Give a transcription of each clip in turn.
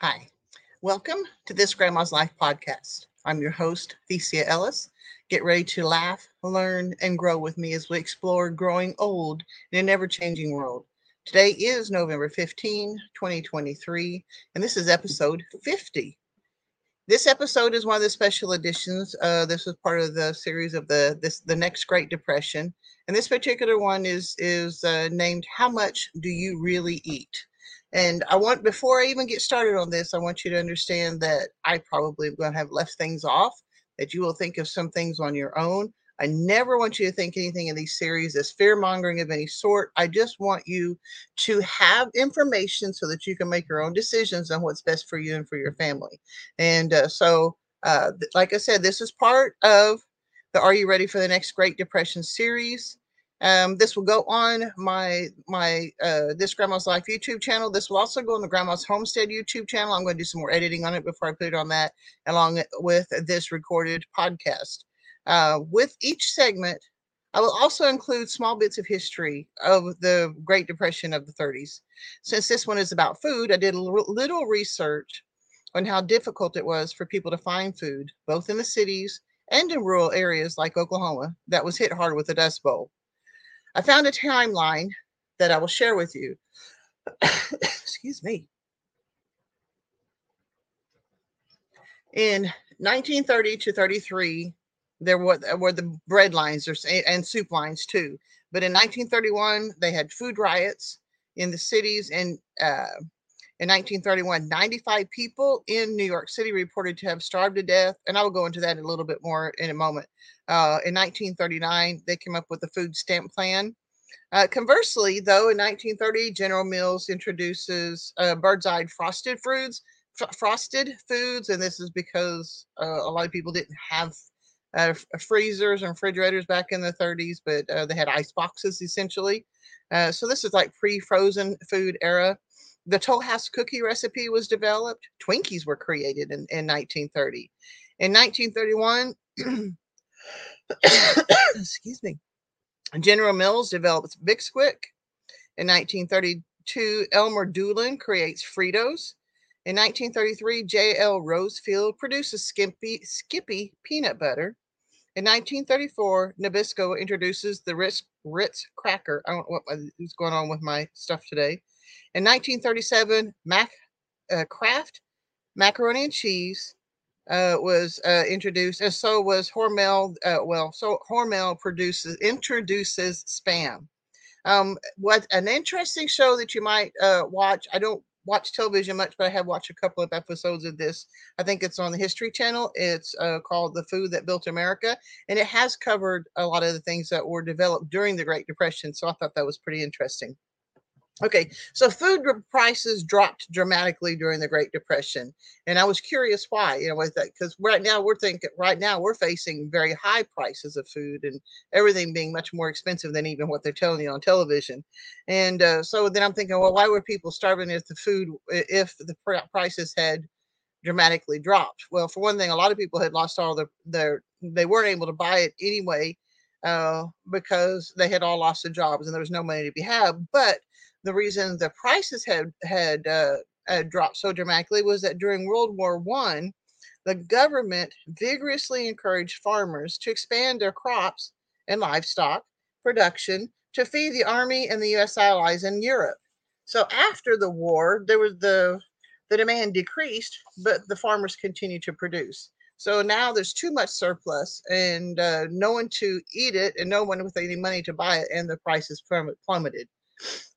Hi, welcome to this Grandma's Life podcast. I'm your host, Thecia Ellis. Get ready to laugh, learn, and grow with me as we explore growing old in an ever changing world. Today is November 15, 2023, and this is episode 50. This episode is one of the special editions. Uh, this is part of the series of the this the next Great Depression, and this particular one is is uh, named "How Much Do You Really Eat?" And I want before I even get started on this, I want you to understand that I probably am going to have left things off. That you will think of some things on your own. I never want you to think anything in these series as fear mongering of any sort. I just want you to have information so that you can make your own decisions on what's best for you and for your family. And uh, so, uh, like I said, this is part of the Are You Ready for the Next Great Depression series. Um, this will go on my my uh, this Grandma's Life YouTube channel. This will also go on the Grandma's Homestead YouTube channel. I'm going to do some more editing on it before I put it on that, along with this recorded podcast. Uh, with each segment, I will also include small bits of history of the Great Depression of the 30s. Since this one is about food, I did a little research on how difficult it was for people to find food, both in the cities and in rural areas like Oklahoma that was hit hard with the Dust Bowl. I found a timeline that I will share with you. Excuse me. In 1930 to 33, there were, were the bread lines and soup lines too. But in 1931, they had food riots in the cities. And uh, in 1931, 95 people in New York City reported to have starved to death. And I will go into that a little bit more in a moment. Uh, in 1939, they came up with the food stamp plan. Uh, conversely, though, in 1930, General Mills introduces uh, bird's eye frosted foods, f- frosted foods, and this is because uh, a lot of people didn't have uh, freezers and refrigerators back in the 30s, but uh, they had ice boxes essentially. Uh, so this is like pre-frozen food era. The Toll House cookie recipe was developed. Twinkies were created in, in 1930. In 1931, excuse me, General Mills develops Bisquick. In 1932, Elmer Doolin creates Fritos. In 1933, J.L. Rosefield produces Skippy, Skippy peanut butter. In 1934, Nabisco introduces the Ritz, Ritz cracker. I don't know what is going on with my stuff today. In 1937, Mac uh, Kraft macaroni and cheese uh, was uh, introduced, and so was Hormel. Uh, well, so Hormel produces introduces spam. Um, what an interesting show that you might uh, watch. I don't watch television much, but I have watched a couple of episodes of this. I think it's on the History Channel. It's uh, called The Food That Built America, and it has covered a lot of the things that were developed during the Great Depression. So I thought that was pretty interesting. Okay, so food prices dropped dramatically during the Great Depression, and I was curious why. You know, with that because right now we're thinking right now we're facing very high prices of food and everything being much more expensive than even what they're telling you on television. And uh, so then I'm thinking, well, why were people starving if the food if the prices had dramatically dropped? Well, for one thing, a lot of people had lost all their their they weren't able to buy it anyway uh, because they had all lost their jobs and there was no money to be had, but the reason the prices had had uh, uh, dropped so dramatically was that during World War One, the government vigorously encouraged farmers to expand their crops and livestock production to feed the army and the U.S. allies in Europe. So after the war, there was the the demand decreased, but the farmers continued to produce. So now there's too much surplus and uh, no one to eat it and no one with any money to buy it, and the prices plummeted.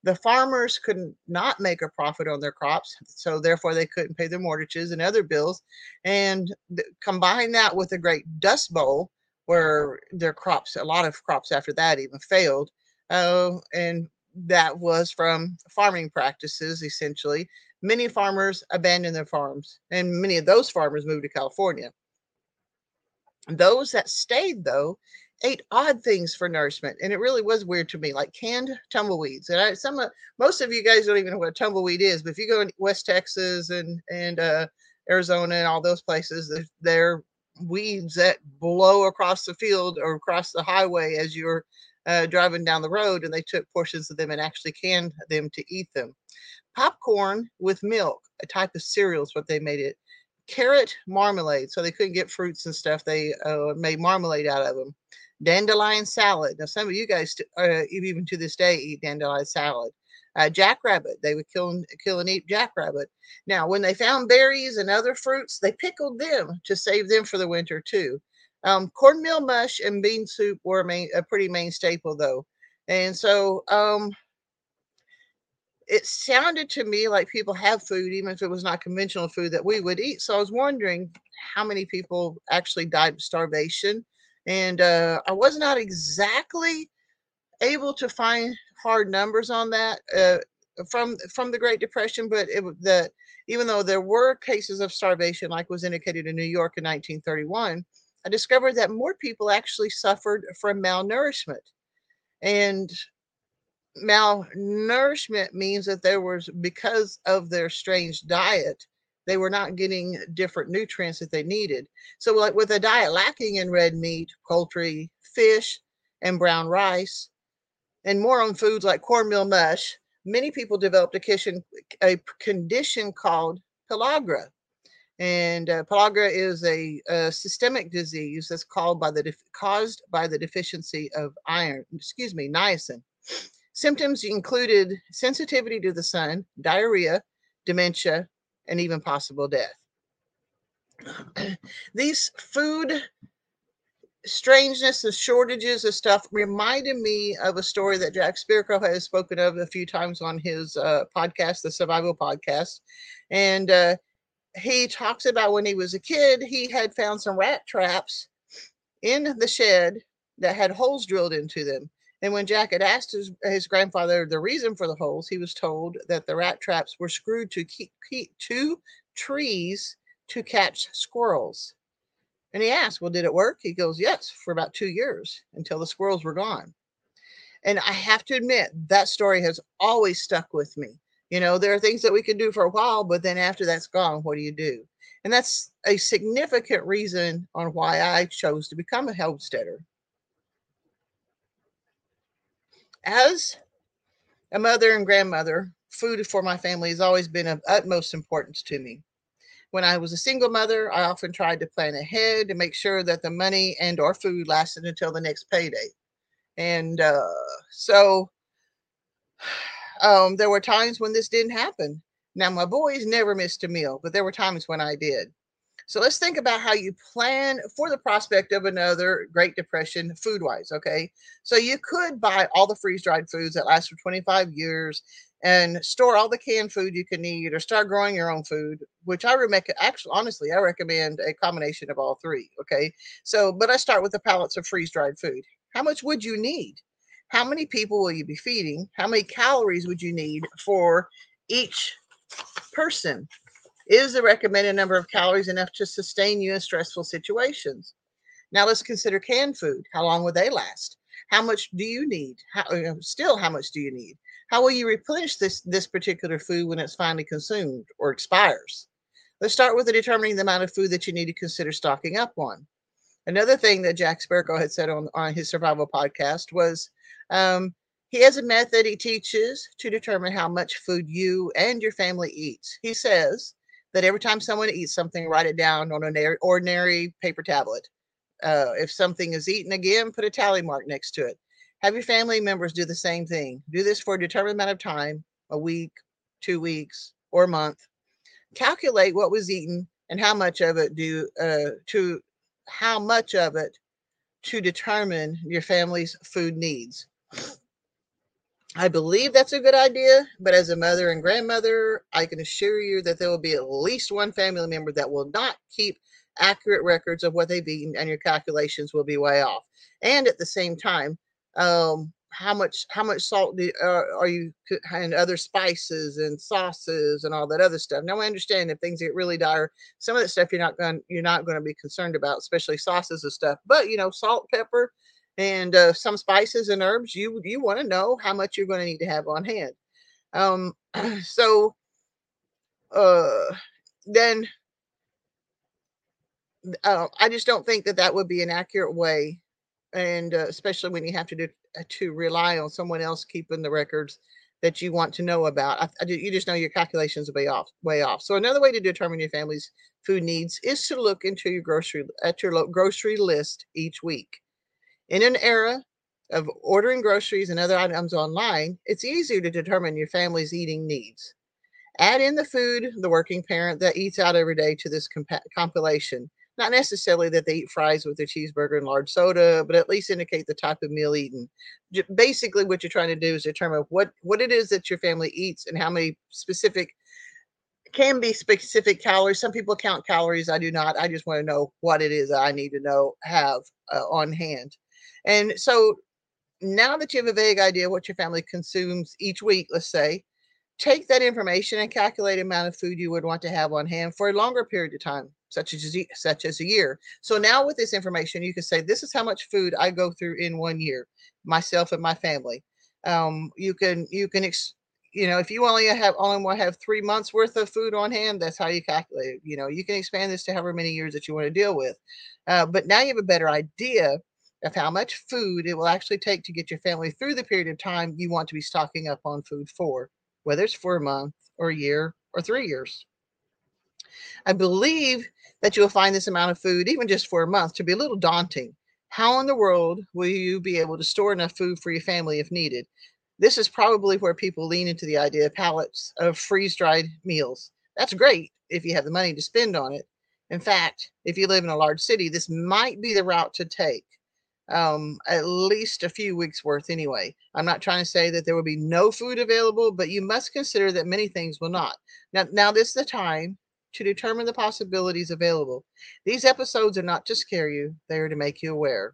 The farmers could not make a profit on their crops, so therefore they couldn't pay their mortgages and other bills. And th- combine that with the Great Dust Bowl, where their crops, a lot of crops after that even failed. Uh, and that was from farming practices essentially. Many farmers abandoned their farms, and many of those farmers moved to California. Those that stayed, though, ate odd things for nourishment, and it really was weird to me, like canned tumbleweeds. And I, some of most of you guys don't even know what a tumbleweed is, but if you go in West Texas and and uh, Arizona and all those places, they're weeds that blow across the field or across the highway as you're uh, driving down the road, and they took portions of them and actually canned them to eat them. Popcorn with milk a type of cereal is what they made it. Carrot marmalade, so they couldn't get fruits and stuff. They uh, made marmalade out of them. Dandelion salad. Now, some of you guys, uh, even to this day, eat dandelion salad. Uh, jackrabbit. They would kill kill and eat jackrabbit. Now, when they found berries and other fruits, they pickled them to save them for the winter too. Um, cornmeal mush and bean soup were a, main, a pretty main staple, though. And so um, it sounded to me like people have food, even if it was not conventional food that we would eat. So I was wondering how many people actually died of starvation. And uh, I was not exactly able to find hard numbers on that uh, from from the Great Depression, but it the even though there were cases of starvation, like was indicated in New York in 1931, I discovered that more people actually suffered from malnourishment. And malnourishment means that there was, because of their strange diet, they were not getting different nutrients that they needed. So, like with a diet lacking in red meat, poultry, fish, and brown rice, and more on foods like cornmeal mush, many people developed a condition, a condition called pellagra. And uh, pellagra is a, a, systemic disease that's called by the def- caused by the deficiency of iron, excuse me, niacin. Symptoms included sensitivity to the sun, diarrhea, dementia, and even possible death. These food strangeness and shortages of stuff reminded me of a story that Jack Spirko has spoken of a few times on his uh, podcast, the Survival Podcast. And uh, he talks about when he was a kid, he had found some rat traps in the shed that had holes drilled into them. And when Jack had asked his, his grandfather the reason for the holes, he was told that the rat traps were screwed to keep, keep two trees to catch squirrels. And he asked, Well, did it work? He goes, Yes, for about two years until the squirrels were gone. And I have to admit, that story has always stuck with me. You know, there are things that we can do for a while, but then after that's gone, what do you do? And that's a significant reason on why I chose to become a homesteader. As a mother and grandmother, food for my family has always been of utmost importance to me. When I was a single mother, I often tried to plan ahead to make sure that the money and or food lasted until the next payday. And uh, so um, there were times when this didn't happen. Now, my boys never missed a meal, but there were times when I did. So let's think about how you plan for the prospect of another Great Depression food wise. Okay. So you could buy all the freeze dried foods that last for 25 years and store all the canned food you can need or start growing your own food, which I recommend. Actually, honestly, I recommend a combination of all three. Okay. So, but I start with the pallets of freeze dried food. How much would you need? how many people will you be feeding? How many calories would you need for each person? Is the recommended number of calories enough to sustain you in stressful situations? Now let's consider canned food. How long will they last? How much do you need? How, still, how much do you need? How will you replenish this this particular food when it's finally consumed or expires? Let's start with the determining the amount of food that you need to consider stocking up on. Another thing that Jack Spirko had said on, on his survival podcast was um, he has a method he teaches to determine how much food you and your family eats. He says that every time someone eats something, write it down on an ordinary paper tablet. Uh, if something is eaten again, put a tally mark next to it. Have your family members do the same thing. Do this for a determined amount of time a week, two weeks, or a month. Calculate what was eaten and how much of it do uh, to how much of it to determine your family's food needs. I believe that's a good idea, but as a mother and grandmother, I can assure you that there will be at least one family member that will not keep accurate records of what they've eaten, and your calculations will be way off. And at the same time, um, how much how much salt do, uh, are you and other spices and sauces and all that other stuff now i understand if things get really dire some of that stuff you're not going you're not going to be concerned about especially sauces and stuff but you know salt pepper and uh, some spices and herbs you you want to know how much you're going to need to have on hand um so uh then uh, i just don't think that that would be an accurate way and uh, especially when you have to do uh, to rely on someone else keeping the records that you want to know about. I, I, you just know your calculations way off, way off. So another way to determine your family's food needs is to look into your grocery at your grocery list each week. In an era of ordering groceries and other items online, it's easier to determine your family's eating needs. Add in the food the working parent that eats out every day to this compa- compilation. Not necessarily that they eat fries with a cheeseburger and large soda, but at least indicate the type of meal eaten. Basically, what you're trying to do is determine what what it is that your family eats and how many specific can be specific calories. Some people count calories. I do not. I just want to know what it is I need to know have uh, on hand. And so now that you have a vague idea what your family consumes each week, let's say, take that information and calculate the amount of food you would want to have on hand for a longer period of time, such as such as a year. So now with this information, you can say, this is how much food I go through in one year, myself and my family. Um, you can you can ex- you know if you only have only want to have three months worth of food on hand, that's how you calculate it. You know you can expand this to however many years that you want to deal with. Uh, but now you have a better idea of how much food it will actually take to get your family through the period of time you want to be stocking up on food for, whether it's for a month or a year or three years. I believe that you'll find this amount of food, even just for a month, to be a little daunting. How in the world will you be able to store enough food for your family if needed? This is probably where people lean into the idea of pallets of freeze dried meals. That's great if you have the money to spend on it. In fact, if you live in a large city, this might be the route to take um, at least a few weeks worth anyway. I'm not trying to say that there will be no food available, but you must consider that many things will not. Now, now this is the time to determine the possibilities available. These episodes are not to scare you, they are to make you aware.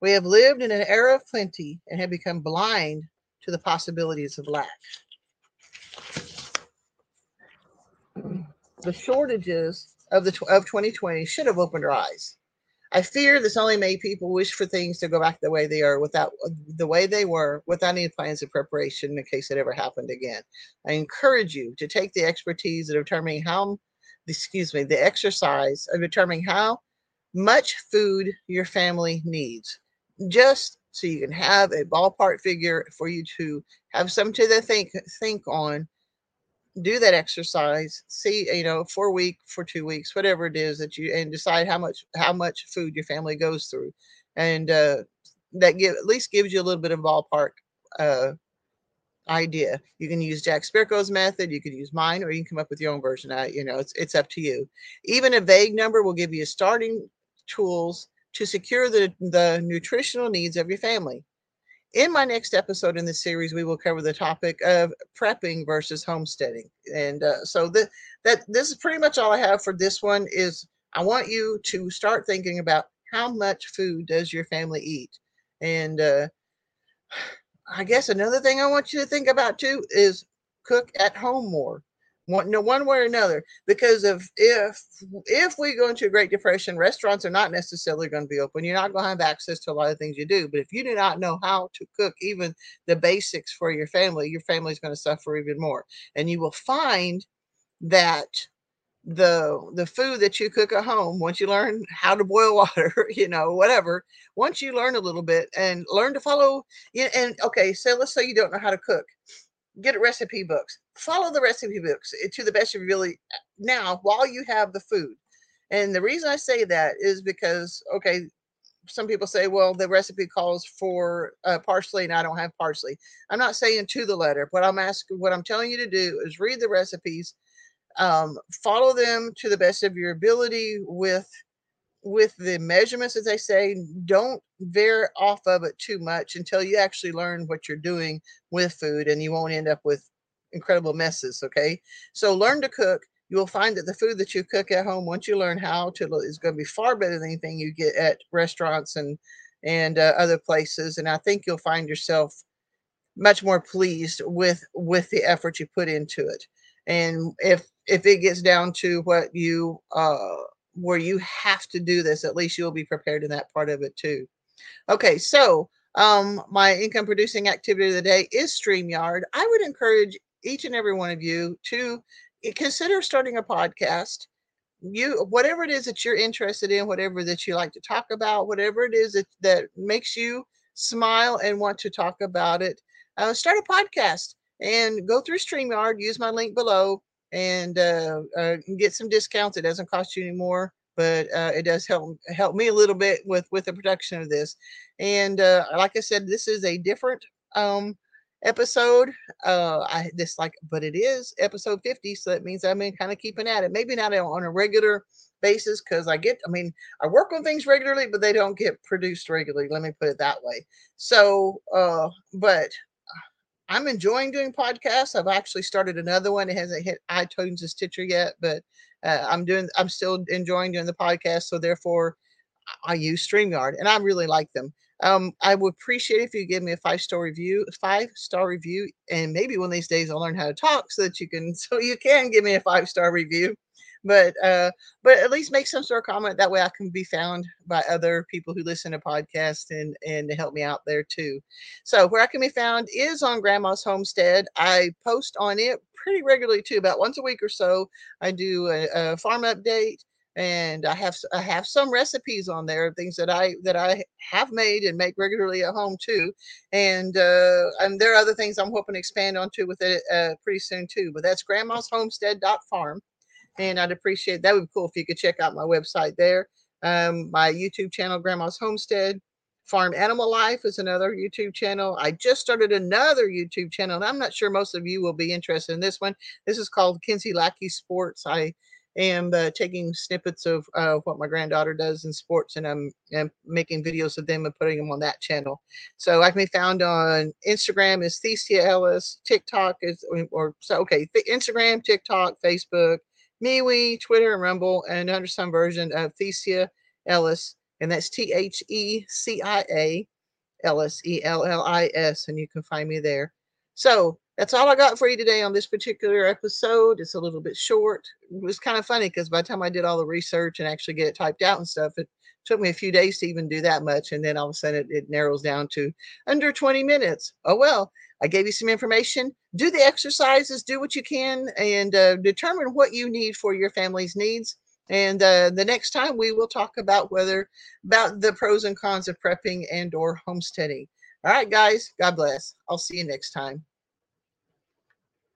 We have lived in an era of plenty and have become blind to the possibilities of lack. The shortages of the of 2020 should have opened our eyes. I fear this only made people wish for things to go back the way they are without uh, the way they were without any plans of preparation in case it ever happened again. I encourage you to take the expertise of determining how, excuse me, the exercise of determining how much food your family needs, just so you can have a ballpark figure for you to have something to think think on do that exercise see you know for a week for two weeks whatever it is that you and decide how much how much food your family goes through. And uh that give at least gives you a little bit of ballpark uh idea. You can use jack spirko's method you could use mine or you can come up with your own version I, you know it's it's up to you. Even a vague number will give you starting tools to secure the the nutritional needs of your family in my next episode in this series, we will cover the topic of prepping versus homesteading. And uh, so the, that this is pretty much all I have for this one is I want you to start thinking about how much food does your family eat? And uh, I guess another thing I want you to think about too is cook at home more one no one way or another because of if if we go into a great depression restaurants are not necessarily going to be open. You're not going to have access to a lot of things you do but if you do not know how to cook even the basics for your family your family is going to suffer even more. And you will find that the the food that you cook at home once you learn how to boil water you know whatever once you learn a little bit and learn to follow and okay so let's say you don't know how to cook. Get recipe books follow the recipe books eh, to the best of your ability eh, now while you have the food. And the reason i say that is because okay some people say well the recipe calls for uh, parsley and i don't have parsley. I'm not saying to the letter. But i'm asking what i'm telling you to do is read the recipes um, follow them to the best of your ability with with the measurements, as they say, don't veer off of it too much until you actually learn what you're doing with food and you won't end up with incredible messes. Okay. So learn to cook. You will find that the food that you cook at home, once you learn how to, is going to be far better than anything you get at restaurants and and uh, other places. And I think you'll find yourself much more pleased with with the effort you put into it. And if if it gets down to what you uh, where you have to do this, at least you'll be prepared in that part of it too. Okay, so um, my income producing activity of the day is StreamYard. I would encourage each and every one of you to eh, consider starting a podcast. You, whatever it is that you're interested in, whatever that you like to talk about, whatever it is that, that makes you smile and want to talk about it, uh, start a podcast and go through StreamYard, use my link below, and uh, uh, get some discounts. It doesn't cost you any more but uh, it does help help me a little bit with with the production of this. And uh, like I said, this is a different um, episode. Uh, I this like, but it is episode 50, so that means I'm kind of keeping at it. Maybe not on a regular basis because I get, I mean, I work on things regularly, but they don't get produced regularly. Let me put it that way. So, uh, but I'm enjoying doing podcasts. I've actually started another one. It hasn't hit iTunes and Stitcher yet, but uh, I'm doing. I'm still enjoying doing the podcast. So therefore, I use Streamyard, and I really like them. Um, I would appreciate if you give me a five star review, five star review, and maybe one of these days I'll learn how to talk so that you can, so you can give me a five star review but uh, but at least make some sort of comment. That way, I can be found by other people who listen to podcasts and and to help me out there too. So where I can be found is on Grandma's Homestead. I post on it pretty regularly too, about once a week or so. I do a, a farm update and I have I have some recipes on there, things that I that I have made and make regularly at home too, and uh, and there are other things I'm hoping to expand onto with it uh, pretty soon too. But that's Grandma's Homestead Farm and I'd appreciate that. Would be cool if you could check out my website there. Um, my YouTube channel, Grandma's Homestead. Farm Animal Life is another YouTube channel. I just started another YouTube channel, and I'm not sure most of you will be interested in this one. This is called Kinsey Lackey Sports. I am uh, taking snippets of uh, what my granddaughter does in sports, and I'm, I'm, making videos of them and putting them on that channel. So I can be found on Instagram is Thecia Ellis, TikTok is or so okay, Instagram, TikTok, Facebook, MeWe, Twitter, and Rumble, and under some version of Thecia Ellis, and that's T H E C I A Ellis, E L L I S, and you can find me there. So that's all I got for you today on this particular episode. It's a little bit short. It was kind of funny because by the time I did all the research and actually get it typed out and stuff, it took me a few days to even do that much. And then all of a sudden it, it narrows down to under 20 minutes. Oh, well, I gave you some information. Do the exercises, do what you can, and uh, determine what you need for your family's needs. And uh, the next time we will talk about whether about the pros and cons of prepping and or homesteading. All right, guys. God bless. I'll see you next time.